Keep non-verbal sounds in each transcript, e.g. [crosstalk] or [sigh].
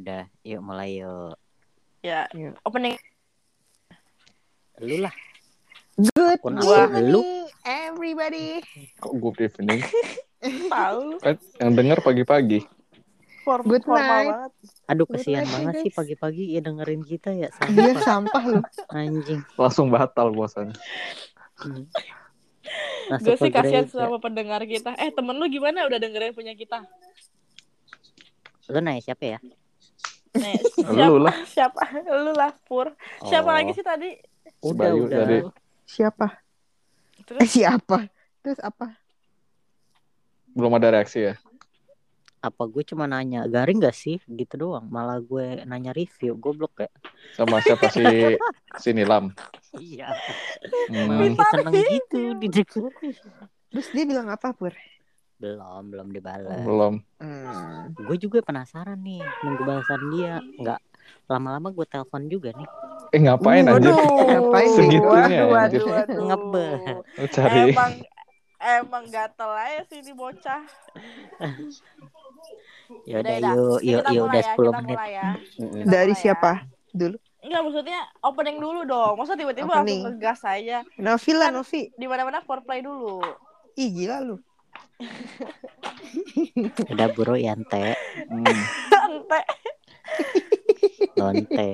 udah. Yuk mulai yuk. Ya, Yuk. opening Lu lah. Good evening, everybody. Kok good evening? [laughs] tahu Kan yang denger pagi-pagi. form Good formal night. banget. Aduh Good kesian night, banget sih pagi-pagi ya dengerin kita ya Dia sampah sampah loh. anjing. Langsung batal bosan. Hmm. [laughs] Gue Masuk sih kasihan sama pendengar kita. Eh temen lu gimana udah dengerin punya kita? Lu nanya siapa ya? Nih, [laughs] Lu lah. siapa? Lu lah Pur. Siapa Oh. lagi sih tadi? Udah Bayu udah. tadi. Siapa? Eh Terus siapa? Terus apa? Belum ada reaksi ya? Apa gue cuma nanya garing gak sih gitu doang. Malah gue nanya review goblok ya. Sama siapa si [laughs] si Nilam? Iya. Hmm, Malah seneng gitu di Terus dia bilang apa pur? Belum, belum dibalas. belum. Hmm. Gue juga penasaran nih nunggu balasan dia. Nggak lama-lama gue telepon juga nih. Eh ngapain anjir? Ngapain sih? Segitunya, Waduh, anjir. Ngebet. Lu cari. Emang emang gatel aja sih ini bocah. Ya udah yuk, yuk, yuk udah ya, 10 kita menit. ya. Dari siapa? ya. Dulu. Enggak maksudnya opening dulu dong. Masa tiba-tiba Opening. langsung ngegas aja. Novi lah Kan- Novi. Di mana-mana foreplay dulu. Ih gila lu. [laughs] Udah buru yante, Hmm. Santai lonte.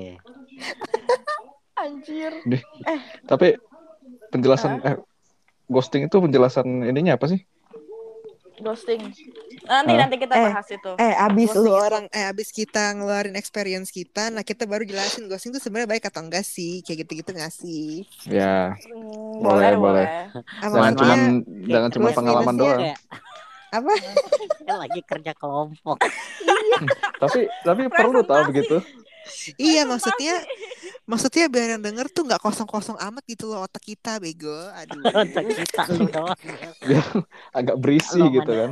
anjir. Tapi penjelasan eh, ghosting itu penjelasan ininya apa sih? Ghosting. Nanti Hah? nanti kita Eh, bahas itu. Eh abis Ghosting lu itu. orang eh abis kita ngeluarin experience kita, nah kita baru jelasin ghosting tuh sebenarnya baik atau enggak sih, kayak gitu-gitu nggak sih? Ya, Hmm, Boleh, boleh, boleh. Jangan cuma jangan cuma pengalaman doang. Kayak apa? kayak [laughs] lagi kerja kelompok. [laughs] Tapi tapi perlu tahu Presentasi. begitu. [laughs] Iya maksudnya maksudnya biar yang denger tuh nggak kosong-kosong amat gitu loh otak kita bego. Aduh. [laughs] Untuk kita lu agak berisi Lu gitu kan.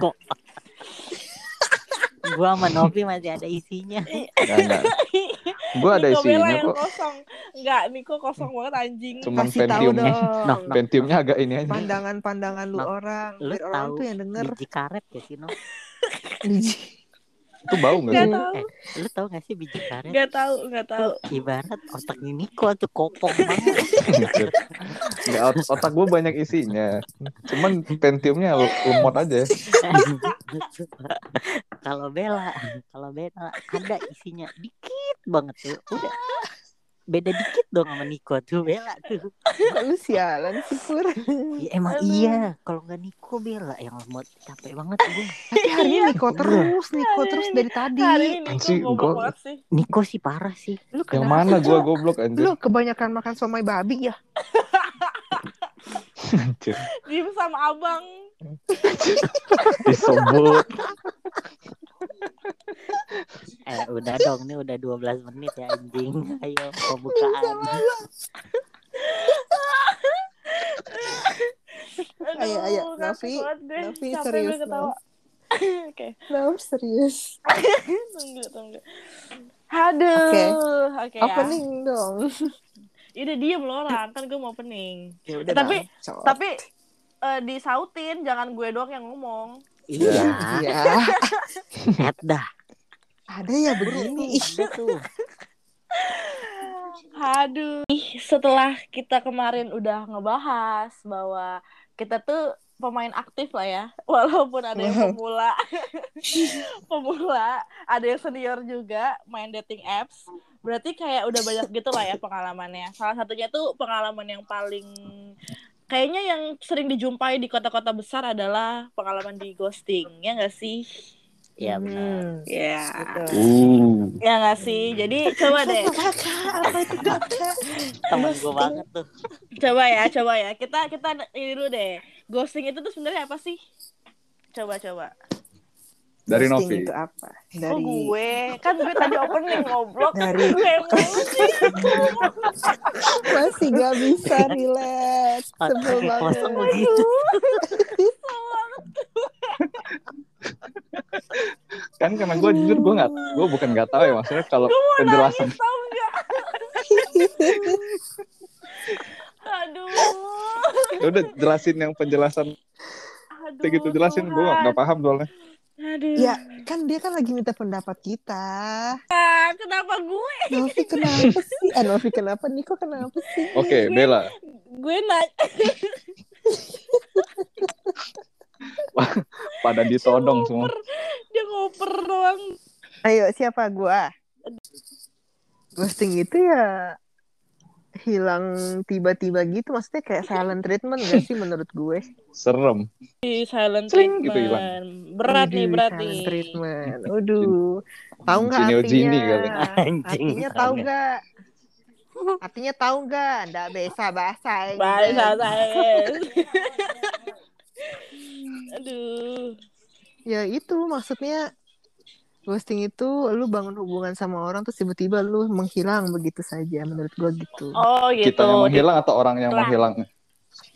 Gua sama Novi masih ada isinya. Enggak, enggak. Gua ada Niko Bella isinya yang kok. kosong. Enggak, Niko kosong banget anjing. Cuman Kasih tahu Pentium. dong. Noh, Pentiumnya agak ini aja. Pandangan-pandangan lu Nah, orang, Lu biar orang tahu tuh yang denger. biji karet ya sih, No? [laughs] Itu bau enggak Gak sih? tahu, Eh, lu tahu gak sih biji karet? gak tahu, gak tahu. Ibarat otaknya Niko tuh kopong banget. Enggak, ot- otak gua banyak isinya. Cuman Pentiumnya l- lemot aja. kalau Bella, kalau Bella ada isinya dikit banget tuh. Udah beda dikit dong sama Niko tuh Bella tuh. Kok lu sialan sih Pur? Ya, emang Aduh. iya, kalau nggak Niko Bella yang lemot capek banget gue. [laughs] Tapi hari ini Iya. Niko terus, Niko Hari terus ini- dari tadi. Hari ini Niko Gua- sih. Niko sih parah sih. Lu Yang mana gua goblok anjir. Lu kebanyakan makan somai babi ya? [laughs] Anjir. Diem sama abang. Disebut. [laughs] [laughs] Eh udah dong, nih udah 12 menit ya anjing. [laughs] Ayo pembukaan. [laughs] Aduh, Ayo, ayo, Novi. Novi, Capek serius. Oke, Nah, serius. tunggu, tunggu. Aduh, Oke. oke ya. Opening dong. Udah diem loh orang, kan gue mau opening. Ya Eh, tapi- bacot. Tapi eh, disautin, jangan gue doang yang ngomong. Iya, ya, head dah. ada ya begini. Ada tuh. Aduh, setelah kita kemarin udah ngebahas bahwa kita tuh pemain aktif lah ya, [laughs] walaupun ada yang pemula, [laughs] pemula, ada yang senior juga main dating apps. Berarti kayak udah banyak gitu lah ya pengalamannya. Salah satunya tuh pengalaman yang paling kayaknya yang sering dijumpai di kota-kota besar adalah pengalaman di ghosting, ya nggak sih? Iya benar. Hmm, Ya, betul. Uh. ya nggak sih. Jadi coba deh. Apa itu kakak? Temen gue banget tuh. coba ya coba ya kita kita ini dulu deh ghosting itu tuh sebenarnya apa sih coba coba Dari Novi. itu apa? oh Dari gue kan gue tadi opening ngobrol Dari- gue masih gak bisa relate. Sebel banget. begitu. Kan karena gua jujur gua nggak gua bukan nggak tahu ya maksudnya kalau penjelasan aduh Ya udah jelasin yang penjelasan aduh gitu jelasin gua nggak- paham soalnya. Aduh. Ya kan dia kan lagi minta pendapat kita. Ah, kenapa gue? Novi kenapa sih? Eh Novi kenapa? Niko kenapa sih? Oke, Bella. Gue nanya. [laughs] Pada ditodong semua. Dia ngoper doang. Ayo siapa gua? Ghosting itu ya hilang tiba-tiba gitu maksudnya kayak silent treatment gak sih menurut gue Serem. Di silent Sling treatment. gitu hilang. Berat nih, Widih, berat silent nih. treatment Aduh Tahu nggak artinya Gini kali. Artinya tahu nggak Artinya tahu nggak Nggak bisa bahasa. Bahasa saya. Aduh. Ya itu maksudnya Ghosting itu lu bangun hubungan sama orang terus tiba-tiba lu menghilang begitu saja menurut gue gitu. Oh gitu. Kita yang menghilang atau orang yang Hilang. menghilang?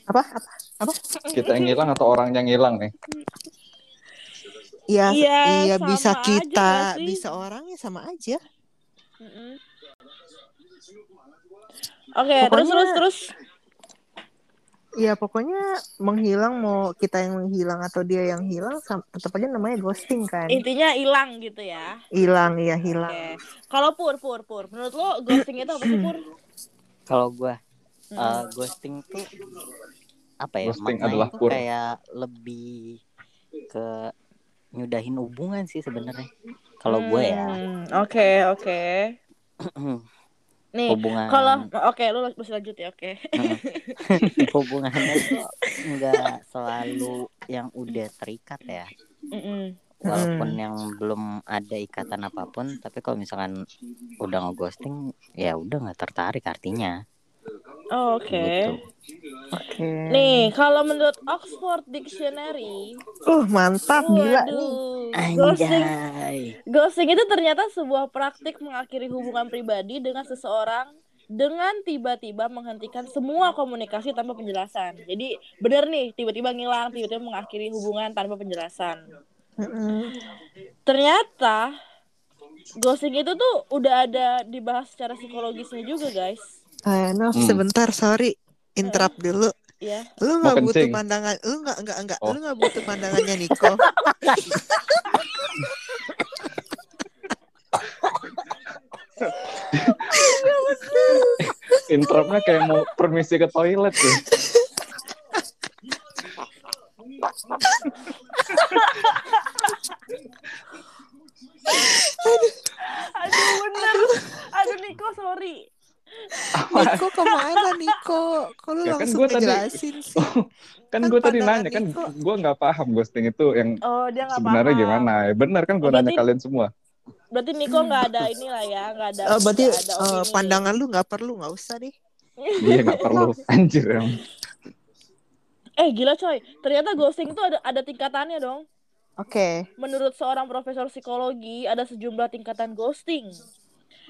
Apa? Apa? Kita yang hilang atau orang yang hilang nih? Iya, Iya, iya bisa aja kita, sih? bisa orangnya sama aja. Mm-mm. Oke, terus Pokoknya- terus terus. Ya pokoknya menghilang mau kita yang menghilang atau dia yang hilang tetap aja namanya ghosting kan. Intinya hilang gitu ya. Hilang ya hilang. Oke. Kalau pur pur pur, menurut lo ghosting itu apa sih pur? Kalau gua Mm. eh, ghosting tuh apa ya? Ghosting maknanya adalah pur. kayak lebih ke nyudahin hubungan sih sebenarnya. Kalau gue ya Hmm, Oke oke. [clears throat] [clears throat] Nih, hubungan kalau oke lu masih lanjut ya oke. [laughs] hubungannya tuh nggak selalu yang udah terikat ya. Mm-mm. Walaupun Hmm. yang belum ada ikatan apa pun, tapi kalau misalkan udah ngeghosting, ya udah nggak tertarik artinya. Oh, Oke. Gitu. Oke. Nih, kalau menurut Oxford Dictionary, Uh mantap gila nih. waduh, ghosting Anjay. Ghosting itu ternyata sebuah praktik mengakhiri hubungan pribadi dengan seseorang dengan tiba-tiba menghentikan semua komunikasi tanpa penjelasan. Jadi bener nih, tiba-tiba ngilang, tiba-tiba mengakhiri hubungan tanpa penjelasan. Ternyata ghosting itu tuh udah ada dibahas secara psikologisnya juga, guys. Eh, Nov, Hmm. sebentar sorry interrupt dulu. Ya. Lu nggak butuh kencing. pandangan, lu nggak nggak nggak, Oh. lu nggak butuh pandangannya [laughs] Niko. [laughs] Interruptnya kayak mau permisi ke toilet tuh. [laughs] Aduh, bener. Aduh, Niko, sorry. Niko ke mana Niko? Kok lu Ya kan langsung tadi- ngejelasin sih? Kan Kan gue tadi nanya kan gue nggak paham ghosting itu yang Oh, dia nggak sebenarnya paham. gimana. Ya, bener kan gue Oh, nanya berarti- kalian semua. Berarti Niko nggak ada inilah ya, nggak ada. Oh, berarti nggak ada opini. pandangan lu nggak perlu, nggak usah deh. Iya nggak perlu [laughs] anjir em. Eh gila coy, ternyata ghosting itu ada ada tingkatannya dong. Oke. Menurut seorang profesor psikologi ada sejumlah tingkatan ghosting.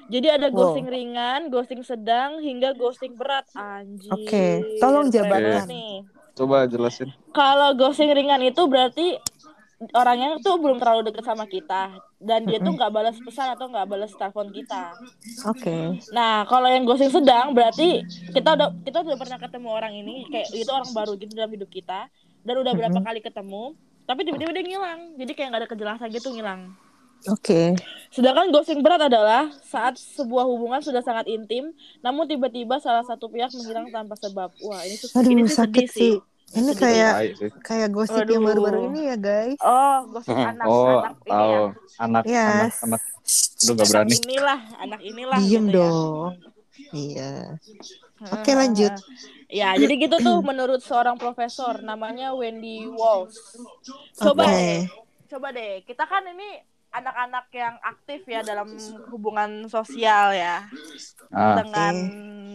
Jadi ada Wow. ghosting ringan, ghosting sedang, hingga ghosting berat. Anjir. Oke, tolong keren jabarkan. nih. Coba jelasin. Kalau ghosting ringan itu berarti orangnya tuh belum terlalu deket sama kita dan dia tuh nggak balas pesan atau nggak balas telepon kita. Oke. Nah, kalau yang ghosting sedang berarti kita udah kita udah pernah ketemu orang ini kayak itu orang baru gitu dalam hidup kita dan udah berapa Mhm. kali ketemu, tapi tiba-tiba dia ngilang. Jadi kayak nggak ada kejelasan gitu ngilang. Oke. Sedangkan ghosting berat adalah saat sebuah hubungan sudah sangat intim, namun tiba-tiba salah satu pihak menghilang tanpa sebab. Wah, ini sus- Aduh ini sih sakit sedih sih. Ini Sedih. kayak kayak gosip yang Aduh. baru-baru ini ya guys. Oh, ghosting anak Oh, anak ini tahu ya. anak anak Yes. anak lu nggak berani. Anak inilah, anak inilah Diem gitu ya. dong. Iya. Oke, lanjut. Ya, jadi gitu tuh menurut seorang profesor namanya Wendy Walsh. Coba Oke. deh, coba deh. Kita kan ini anak-anak yang aktif ya dalam hubungan sosial ya Ah, dengan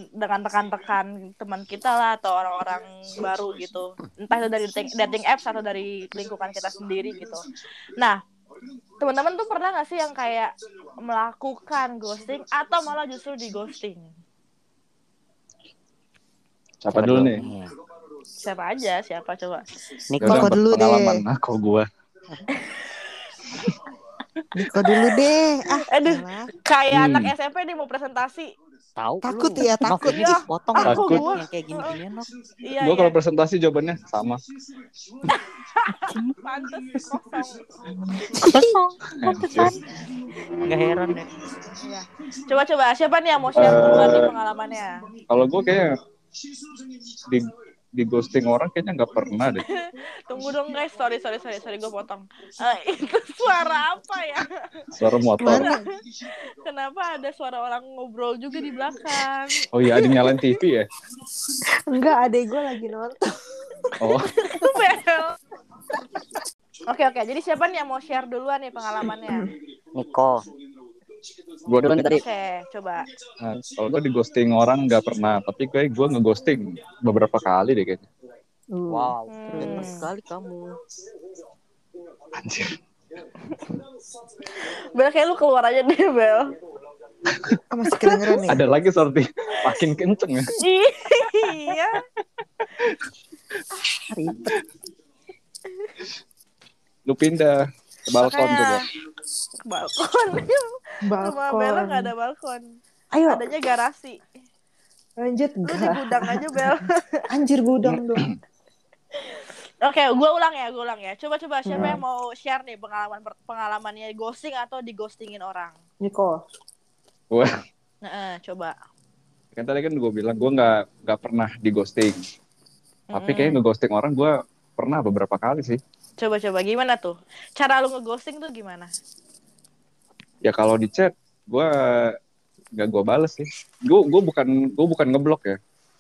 dengan rekan-rekan teman kita lah atau orang-orang baru gitu. Entah itu dari dating, dating apps atau dari lingkungan kita sendiri gitu. Nah, teman-teman tuh pernah gak sih yang kayak melakukan ghosting atau malah justru di ghosting? siapa dulu nih? Siapa aja, siapa coba? Niko, dulu deh. berpengalaman. Nah, [laughs] Niko dulu deh. Ah, Aduh. elah. Kayak Hmm. anak SMP nih mau presentasi. Tahu Takut lu. ya, takut. Iya. ya, kok Nok, gua? yang kayak gini-gini Nok. Iya, Gue iya. kalau presentasi jawabannya sama. Pantes kosong. Kosong. Anjir. Nggak heran deh. Iya. Coba-coba siapa nih yang mau share duluan nih pengalamannya? Kalau gue kayak di di ghosting orang kayaknya nggak pernah deh. [laughs] Tunggu dong guys, sorry sorry sorry sorry gue potong. Eh, [laughs] itu suara apa ya? Suara motor. Mana? Kenapa ada suara orang ngobrol juga di belakang? Oh iya, ada nyalain TV ya? Enggak, adek gue lagi nonton. Oh, Bel. Oke oke, jadi siapa nih yang mau share duluan nih pengalamannya? Niko. Gue Duluan tadi. Oke, coba. Nah, kalau gue di ghosting orang nggak pernah, tapi kayak gue ngeghosting beberapa kali deh kayaknya. Wow. Hmm. Sekali kamu. Anjir. Bel kayak lu keluar aja deh Bel. Ah, masih kedengeran nih. Ada lagi seperti makin kenceng ya. iya. Ribet. Lu pindah ke balkon Makanya. coba. Ke balkon. [laughs] Rumah Bella nggak ada balkon. Ayo, Adanya garasi. lanjut. Lu di gudang aja Bel. [laughs] Anjir gudang dong. [clears throat] Oke, gue ulang ya, gue ulang ya. Coba-coba siapa Hmm. yang mau share nih pengalaman pengalamannya ghosting atau dighostingin orang? Niko. Gue Nah, coba. kan tadi kan gue bilang gue nggak nggak pernah di ghosting. Tapi Mm-mm. kayak ngeghosting orang gue pernah beberapa kali sih. Coba-coba gimana tuh? Cara lu ngeghosting tuh gimana? Ya kalau di chat gue nggak gue bales sih. Gue gue bukan gue bukan ngeblok ya.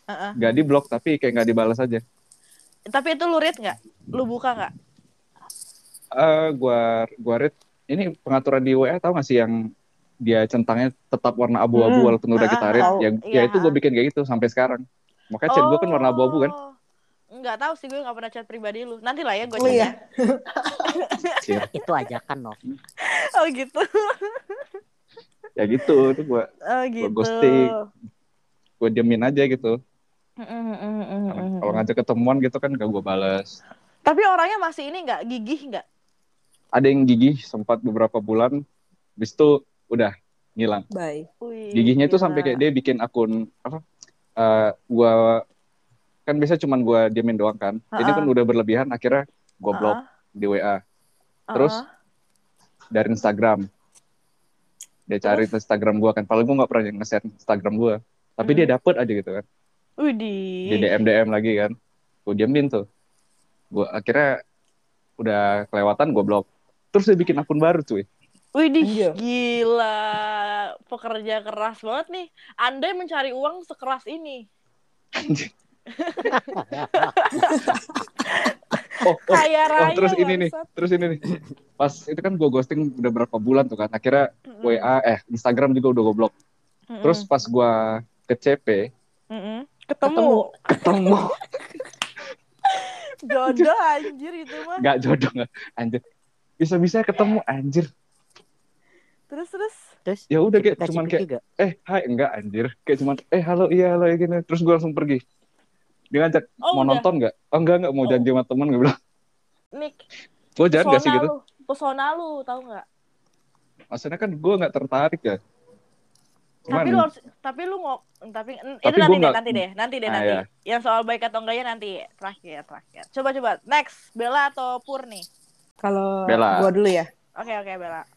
Heeh. Nggak di blok tapi kayak nggak dibalas aja. Tapi itu lu read nggak? Lu buka nggak? Eh gua gua read ini pengaturan di WA tahu nggak sih yang dia centangnya tetap warna abu-abu Hmm. walaupun udah Ah, kita read tahu. ya, Iya, ya itu gue ah. bikin kayak gitu sampai sekarang makanya chat gue kan warna abu-abu kan Enggak tahu sih gue nggak pernah chat pribadi lu. Nanti lah ya gue Oh iya. ya. Itu ajakan Nok. [laughs] Oh gitu. [laughs] ya gitu itu gue Oh gitu. ghosting. gue diemin aja gitu Mm, mm, mm, mm, kalau ngajak ketemuan gitu kan gak gue balas Tapi orangnya masih ini nggak gigih nggak? ada yang gigih sempat beberapa bulan habis itu udah ngilang Bye. Wih, gigihnya itu sampai kayak dia bikin akun apa eh gua kan biasa cuman gua diemin doang kan ini Ha-ha. kan udah berlebihan akhirnya gua blok Ah, di WA terus ah. dari Instagram dia cari Instagram gua kan paling gua nggak pernah nge-share Instagram gua tapi dia dapet aja gitu kan Widih. di DM DM lagi kan gua diemin tuh gua akhirnya udah kelewatan gua blok terus dia bikin akun baru cuy Widih, Anjir. gila. Pekerja keras banget nih. Anda mencari uang sekeras ini. [laughs] [laughs] oh, oh, Kaya oh raya. terus ini nih terus ini nih pas itu kan gua ghosting udah berapa bulan tuh kan akhirnya Mm-mm. WA eh Instagram juga udah gua blok Mm-mm. terus pas gua ke CP Mm-mm. ketemu. ketemu [laughs] jodoh anjir itu mah. nggak jodoh nggak anjir bisa bisa ketemu anjir Terus terus. Terus ya udah kayak cuman kayak juga. eh hai enggak anjir kayak cuman eh halo iya halo ya gini terus gua langsung pergi dia ngajak Oh, mau udah. nonton nggak oh enggak enggak mau Oh. janji sama temen gue bilang Nick, gue jangan gak sih gitu lu. Pesona lu, tahu nggak? maksudnya kan gue nggak tertarik ya cuman Tapi lu harus, tapi lu ngok, tapi, itu Tapi nanti gua deh, nggak- nanti deh, nanti deh, Ah, nanti. iya. Yang soal baik atau enggaknya nanti terakhir, terakhir. Coba coba, next, Bella atau Pur nih? Kalau Bella. gua dulu ya. Oke oke Bella.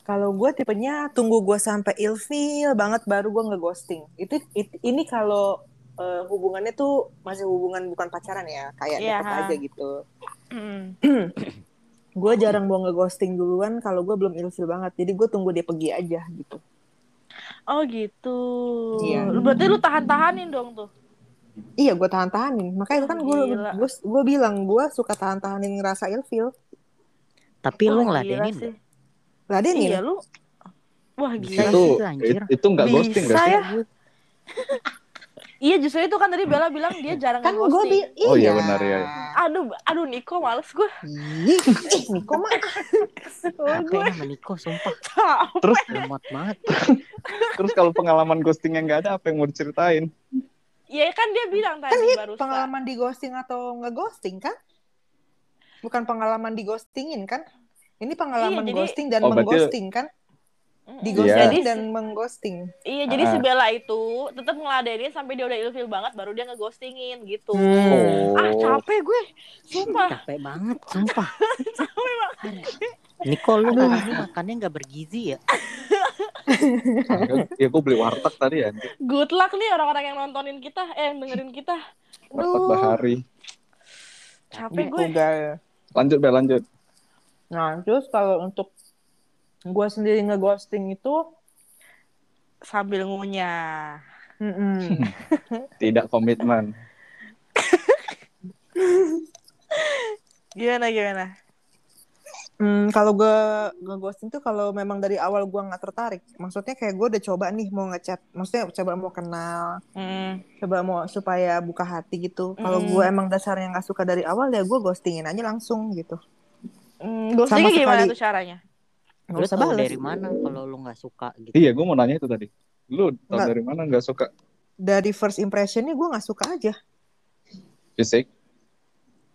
Kalau gue tipenya tunggu gue sampai ilfeel banget baru gue ngeghosting. Itu it- ini kalau eh, hubungannya tuh masih hubungan bukan pacaran ya, kayak Iya, deket ha. aja gitu. Hmm. Gue jarang mau ngeghosting duluan kalau gue belum ilfeel banget. Jadi gue tunggu dia pergi aja gitu. Oh gitu. Iya. Lu Berarti lu tahan-tahanin dong tuh. Iya, gue tahan-tahanin. Makanya itu kan gue gue bilang gue suka tahan-tahanin ngerasa ilfeel. Tapi lu Wah, ngeladenin sih. Ladenin. Iya lu. Wah gila. itu gitu, anjir. it- itu nggak ghosting Bisa gak sih ya? [laughs] Iya justru itu kan tadi Bella bilang dia jarang Kan gue bi Oh, iya, benar, iya. Aduh, aduh Niko males gue. Ih, Niko mah Capek sama Niko, sumpah. terus Lemot banget. [laughs] terus kalau pengalaman ghosting yang nggak ada apa yang mau diceritain Iya kan dia bilang tadi barusan. pengalaman di ghosting atau ngeghosting kan? Bukan pengalaman di ghostingin kan? Ini pengalaman Iya, jadi- ghosting dan Oh, berarti- mengghosting kan? Di ghosting Jadi dan mengghosting. Iya, jadi si Ah. Bella itu tetap ngeladenin sampai dia udah ilfil banget baru dia ngeghostingin gitu. Hmm. Ah, Oh. capek gue. Sumpah. Capek banget, sumpah. [laughs] capek banget. Niko lu makannya nggak bergizi ya? [laughs] ya gue beli warteg tadi ya. Good luck nih orang-orang yang nontonin kita, eh yang dengerin kita. Warteg bahari. capek gue. Lanjut Bel, lanjut. Nah, terus kalau untuk gue sendiri ngeghosting itu, Sambil ngunyah. mm-mm. [laughs] Tidak komitmen. [laughs] Gimana gimana? Hmm, kalau gue ngeghosting tuh kalau memang dari awal gue nggak tertarik, maksudnya kayak gue udah coba nih mau ngechat, maksudnya coba mau kenal, Hmm. coba mau supaya buka hati gitu. Kalau Mm. gue emang dasarnya nggak suka dari awal ya gue ghostingin aja langsung gitu. Hmm, ghostingnya Sama gimana sekali. tuh caranya? Nggak Lu usah tahu balas. dari mana kalau lu nggak suka gitu? Iya, gue mau nanya itu tadi. Lu tau Nggak. dari mana nggak suka Dari first impressionnya gue nggak suka aja. fisik?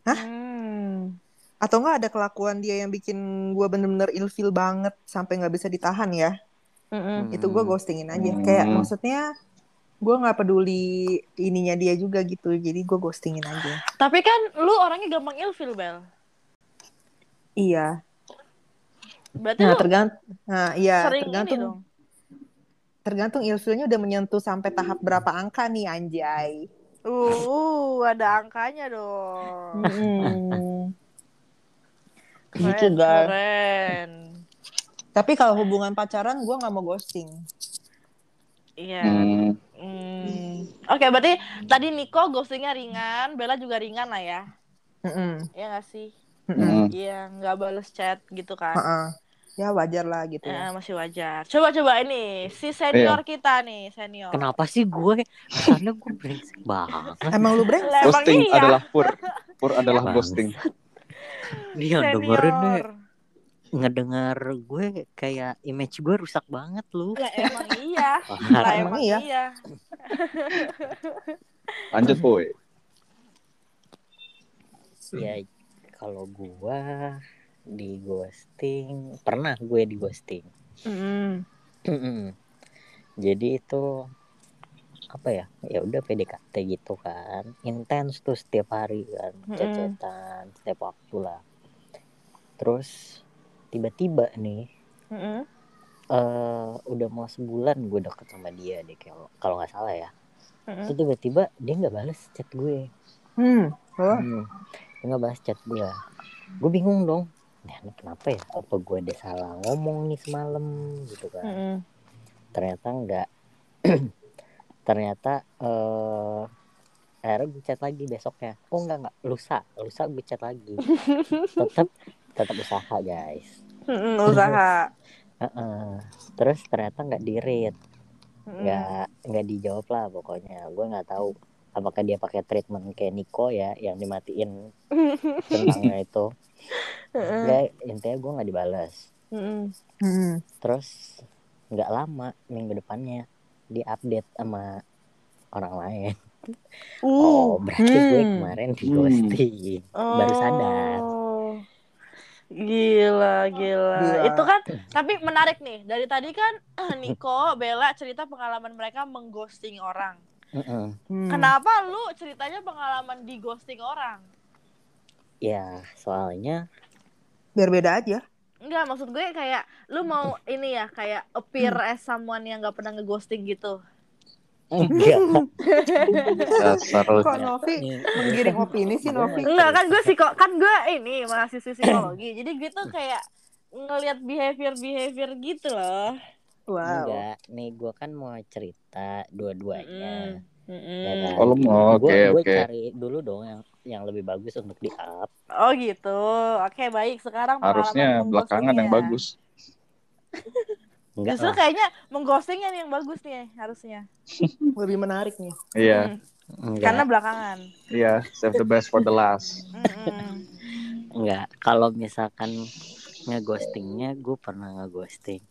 Hah? Hmm. Atau nggak ada kelakuan dia yang bikin gue bener-bener ilfeel banget sampai nggak bisa ditahan ya? Mm-mm. Itu gue Hmm. ghostingin aja. Hmm. Kayak maksudnya gue nggak peduli ininya dia juga gitu, jadi gue ghostingin aja. Tapi kan lu orangnya gampang ilfil, Bel. Iya. Berarti Nah tergantung. Nah iya tergantung. dong. tergantung ilfilnya udah menyentuh sampai tahap berapa angka nih anjay. Uh, ada angkanya dong. Mm-mm. Keren, gitu guys. keren. Tapi kalau hubungan pacaran gue nggak mau ghosting. Iya. Hmm, Hmm. Oke, berarti tadi Niko ghostingnya ringan, Bella juga ringan lah ya. Mm-mm. Iya gak sih? Hmm. [laughs] Iya, nggak bales chat gitu kan. Ha-ha. Ya wajar lah gitu Eh, ya. masih wajar. Coba-coba ini si senior kita nih, senior. Kenapa sih gue? Karena gue brengsek banget. Emang lu brengsek? Ghosting iya. adalah pur. Pur adalah ghosting. Dia [laughs] yang dengerin deh, Senior. ngedengar gue kayak image gue rusak banget lu. Lah emang iya. [laughs] Lah emang iya. iya. Lanjut, boy. ya kalau gue di ghosting pernah gue di ghosting. Mm-mm. Jadi itu apa ya? Ya udah PDKT gitu kan. Intens tuh setiap hari kan, cecetan setiap waktu lah. Terus tiba-tiba nih Mm-mm. eh udah mau sebulan gue deket sama dia deh kalau nggak salah ya. Terus tiba-tiba dia nggak balas chat gue. Hmm. Oh. Hmm. Nggak balas chat gue. Gue bingung dong. Nah, ini kenapa ya? Apa gue ada salah ngomong nih semalam gitu kan? Mm-mm. Ternyata enggak. [clears throat] Ternyata eh akhirnya gue chat lagi besoknya. Oh enggak enggak, lusa, lusa gue chat lagi. [laughs] tetap tetap usaha guys. Mm-mm, usaha. [laughs] Heeh. Terus ternyata nggak di read, nggak nggak dijawab lah pokoknya. Gue nggak tahu apakah dia pakai treatment kayak Niko ya yang dimatiin [laughs] tentangnya itu. Enggak, intinya gue nggak dibalas. Terus nggak lama minggu depannya di update sama orang lain. Uh. Oh berarti gue Hmm. kemarin di ghosting. Baru sadar. Oh. Gila, gila, Gila. Itu kan tapi menarik nih. Dari tadi kan [clears throat] Niko, Bella cerita pengalaman mereka mengghosting orang. Mm-mm. Hmm. Kenapa lu ceritanya pengalaman di ghosting orang? Ya soalnya Biar beda aja. Enggak, maksud gue kayak lu mau ini ya, kayak appear as someone yang gak pernah ngeghosting gitu. enggak. [laughs] Kok Novi Nih, menggiring opini sih Novi? Enggak kan gue sih kok kan gue ini mahasiswa psikologi. Jadi gue tuh kayak ngelihat behavior behavior gitu loh. Wow. Enggak, nih gue kan mau cerita dua-duanya. Ya kan? Oh, lu mau, oke, Gue oke. cari dulu dong yang yang lebih bagus untuk di up. Oh gitu. Oke baik. Sekarang Harusnya belakangan yang bagus. Enggak Justru lah. kayaknya mengghostingnya yang bagus nih harusnya. [laughs] Lebih menarik nih. Iya, Hmm, Enggak, Karena belakangan. iya. Save the best for the last. Enggak. Kalau misalkan ngeghostingnya, gue pernah ngeghosting.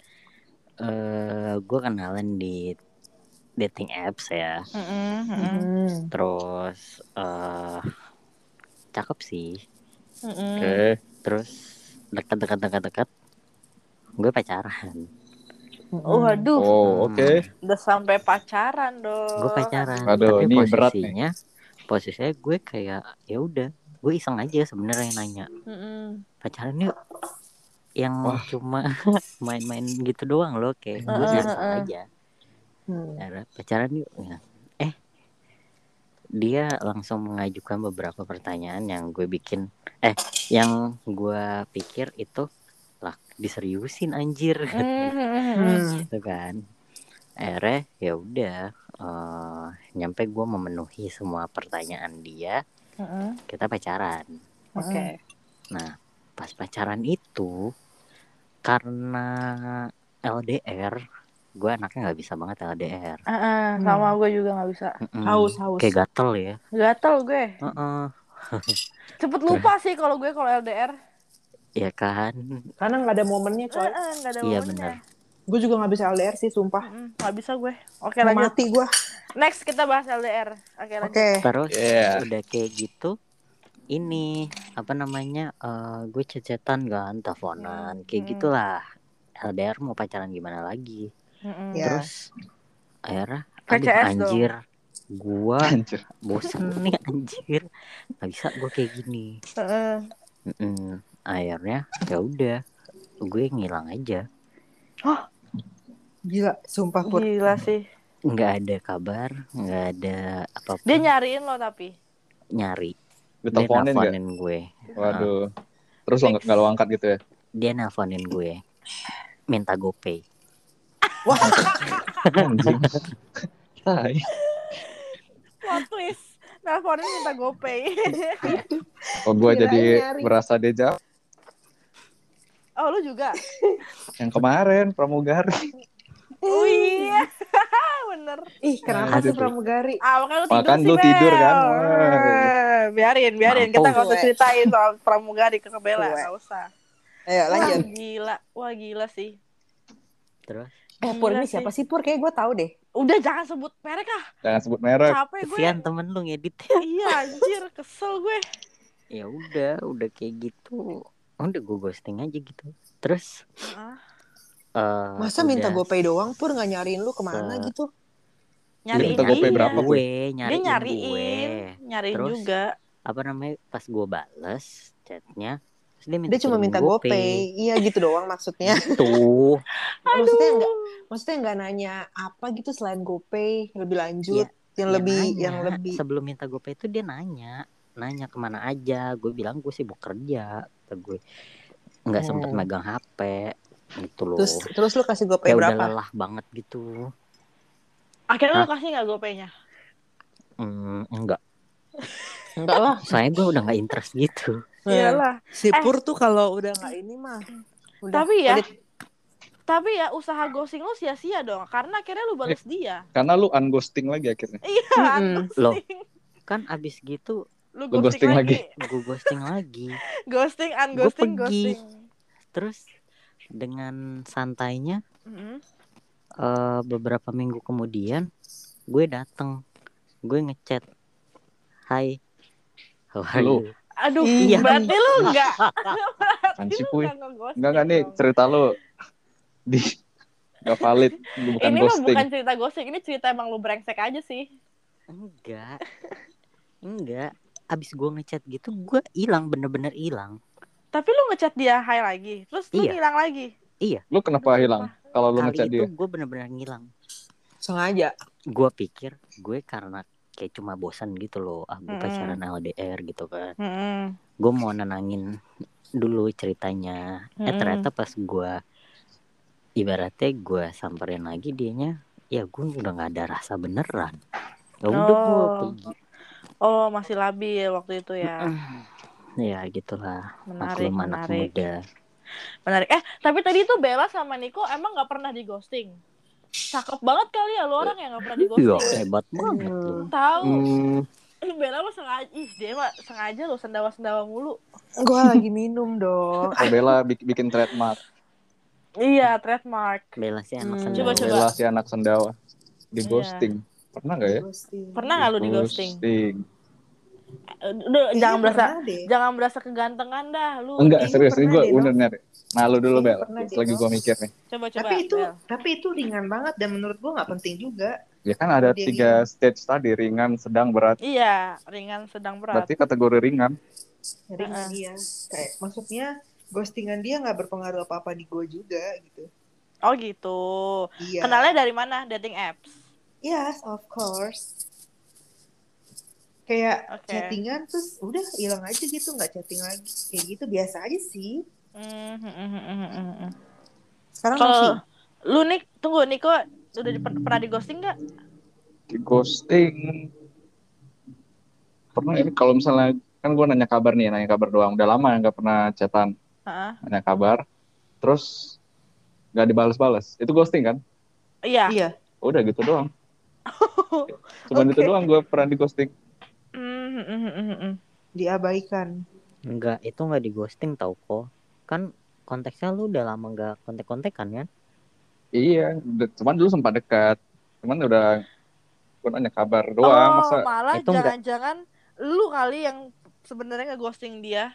Eh, gue kenalan di dating apps ya. Mm-mm, mm-mm, Hmm. Terus eh cakep sih. mm-mm. Oke. Terus dekat-dekat dekat-dekat gue pacaran. Waduh, Oh, oke. udah sampai pacaran dong. gue pacaran Aduh, tapi ini berat nih. posisinya posisinya gue kayak ya udah gue iseng aja sebenarnya nanya Mm-mm. pacaran yuk yang Wah. cuma [laughs] main-main gitu doang loh kayak gue Heeh, biasa heeh. aja Hmm. Pacaran yuk Ya. eh dia langsung mengajukan beberapa pertanyaan yang gue bikin eh yang gue pikir itu lah diseriusin anjir Mm-mm. gitu kan akhirnya ya udah eh, nyampe gue memenuhi semua pertanyaan dia Mm-mm. kita pacaran Oke. nah pas pacaran itu karena LDR gue anaknya nggak bisa banget LDR Ah, ah, sama gue juga nggak bisa. Mm-mm. Haus, haus. kayak gatel ya Gatel gue. Heeh. Cepet lupa sih kalau gue kalau LDR. ya kan Karena nggak ada momennya, coy. Ah, ah, nggak ada Iya, momennya. benar. Gue juga nggak bisa LDR sih, sumpah. Nggak bisa gue. Oke Mau lanjut. mati gue. Next kita bahas LDR. Oke lanjut. Oke. terus Yeah. udah kayak gitu ini apa namanya eh, gue cecetan kan teleponan kayak Hmm. gitulah LDR mau pacaran gimana lagi Mm-mm. Ya. terus akhirnya aduh PCS dong. anjir gua [laughs] Anjir. bosen [laughs] nih anjir nggak bisa gue kayak gini Heeh. Mm-mm. akhirnya ya udah gue ngilang aja Gila, sumpah pur. Gila sih. nggak ada kabar nggak ada apa-apa Dia nyariin lo tapi. nyari Diteleponin nggak? nelfonin gue Waduh. Terus lo nggak lo angkat gitu ya? dia nelfonin gue minta gopay Anjing. Tai. Plot twist. Nelfonin minta GoPay. Oh, gue jadi nyari. merasa deja oh lu juga? yang kemarin pramugari. Oh iya. [laughs] Bener. Ih, kenapa sih pramugari? Ah, makanya lu tidur Makan sih, lu tidur Bel. kan? Biarin, biarin. Kita Mampus. nggak usah ceritain soal pramugari ke Bella. Nggak usah. Ayo Wah, lanjut. gila. Wah, gila sih. terus Eh, Pur ini siapa sih Pur? Kayaknya gue tahu deh. Udah jangan sebut merek ah. Jangan sebut merek. Capek gue. kesian temen lu ngedit [laughs] Iya anjir, kesel gue. ya udah udah kayak gitu udah gue ghosting aja gitu terus Ah, eh Masa minta udah GoPay doang Pur nggak nyariin lu ke mana Se- gitu? Nyariin minta GoPay dia. berapa, gue Dia nyariin, nyariin, gue nyariin Terus? juga. apa namanya pas gue bales chatnya terus dia minta Dia cuma minta GoPay. Iya gitu doang maksudnya. [laughs] tuh maksudnya enggak maksudnya enggak nanya apa gitu selain GoPay lebih lanjut yang Dia lebih nanya. yang lebih sebelum minta GoPay itu dia nanya nanya ke mana aja gue bilang gue sibuk kerja kata gue nggak sempet Hmm. megang HP gitu loh terus terus lu kasih GoPay kayak udah berapa? lelah banget gitu Akhirnya lu kasih nggak GoPay-nya? hmm, enggak [laughs] Enggak lah. soalnya gue udah nggak interest gitu Iyalah. Si Eh. Pur tuh kalau udah nggak ini mah udah Tapi ya, pelit. tapi ya usaha ghosting lu sia-sia dong. Karena akhirnya lu balas dia. Karena lu unghosting lagi akhirnya. Iya, Mm-mm. ghosting. Loh. kan abis gitu Lu ghosting, ghosting lagi. gue ghosting lagi [laughs] Ghosting, unghosting, Gua pergi. ghosting. terus dengan santainya Mm-mm. eh, beberapa minggu kemudian gue dateng gue ngechat Hai how are Lu. you Aduh, Iya. [laughs] berarti lu enggak. [laughs] berarti Anci, lu enggak Enggak enggak nih cerita lu di nggak valid, lu bukan ini mah ghosting. bukan cerita ghosting, ini cerita emang lu brengsek aja sih. enggak enggak abis gue ngechat gitu gue hilang bener-bener hilang Tapi lu ngechat dia hai lagi, terus lu Iya. hilang lagi. Lu kenapa hilang? Kalau lu ngechat itu dia. gue bener-bener ngilang sengaja. gue pikir gue karena kayak cuma bosan gitu loh ah gue Mm-mm. pacaran LDR gitu kan Mm-mm. gue mau nenangin dulu ceritanya eh Mm-mm. ternyata pas gue ibaratnya gue samperin lagi dianya ya gue udah nggak ada rasa beneran ya udah gue Oh. pergi Oh, masih labil waktu itu ya. Ya gitulah Menarik, maklum anak menarik. muda Menarik. Eh, tapi tadi tuh Bella sama Niko emang nggak pernah di ghosting. Cakep banget kali ya lu orang yang nggak pernah di iya ghosting. hebat banget Tahu. Hmm, [laughs] Bella mah sengaja. Ih, dia mah sengaja lo sendawa-sendawa mulu. gue lagi minum dong. Oh, [laughs] Bella bik- bikin trademark. Iya, trademark. Bella sih anak Hmm. sendawa. Coba, coba. Bella si anak sendawa. Di Iya. ghosting. Pernah nggak ya? Pernah nggak lu di ghosting? Ghosting. Udah, Kayaknya jangan berasa deh. jangan berasa kegantengan dah lu. Enggak, serius. Ini gue bener nyari. Nah, lu dulu, Bel. Lagi gue mikir nih. Coba coba. Tapi itu Bel. tapi itu ringan banget dan menurut gua nggak penting juga. Ya kan ada Dia tiga stage tadi, ringan, sedang, berat. Iya, ringan sedang berat. Berarti kategori ringan. Ringan dia. Kayak maksudnya ghostingan dia nggak berpengaruh apa-apa di gua juga gitu. Oh gitu. Iya. Kenalnya dari mana? Dating apps. Yes, of course. Kayak Oke. chattingan terus udah hilang aja gitu, nggak chatting lagi. Kayak gitu biasa aja sih. Hmm, hmm. Sekarang Kalau masih. lu Nik, tunggu Niko udah di, pernah di ghosting nggak? Di ghosting. Pernah ini kalau misalnya, kan gue nanya kabar nih, nanya kabar doang. Udah lama nggak pernah chatan, Heeh. nanya kabar. Terus nggak dibales-bales. Itu ghosting kan? Iya. Iya. Udah gitu doang. [laughs] Cuman itu Oke. doang gue pernah di ghosting. Diabaikan. Enggak, itu enggak di ghosting tau kok. Kan konteksnya lu udah lama enggak kontek-kontekan kan? Iya, cuman dulu sempat dekat. Cuman udah gue nanya kabar doang. oh, Masa malah Itu nggak- jangan-jangan lu kali yang sebenarnya nge-ghosting dia.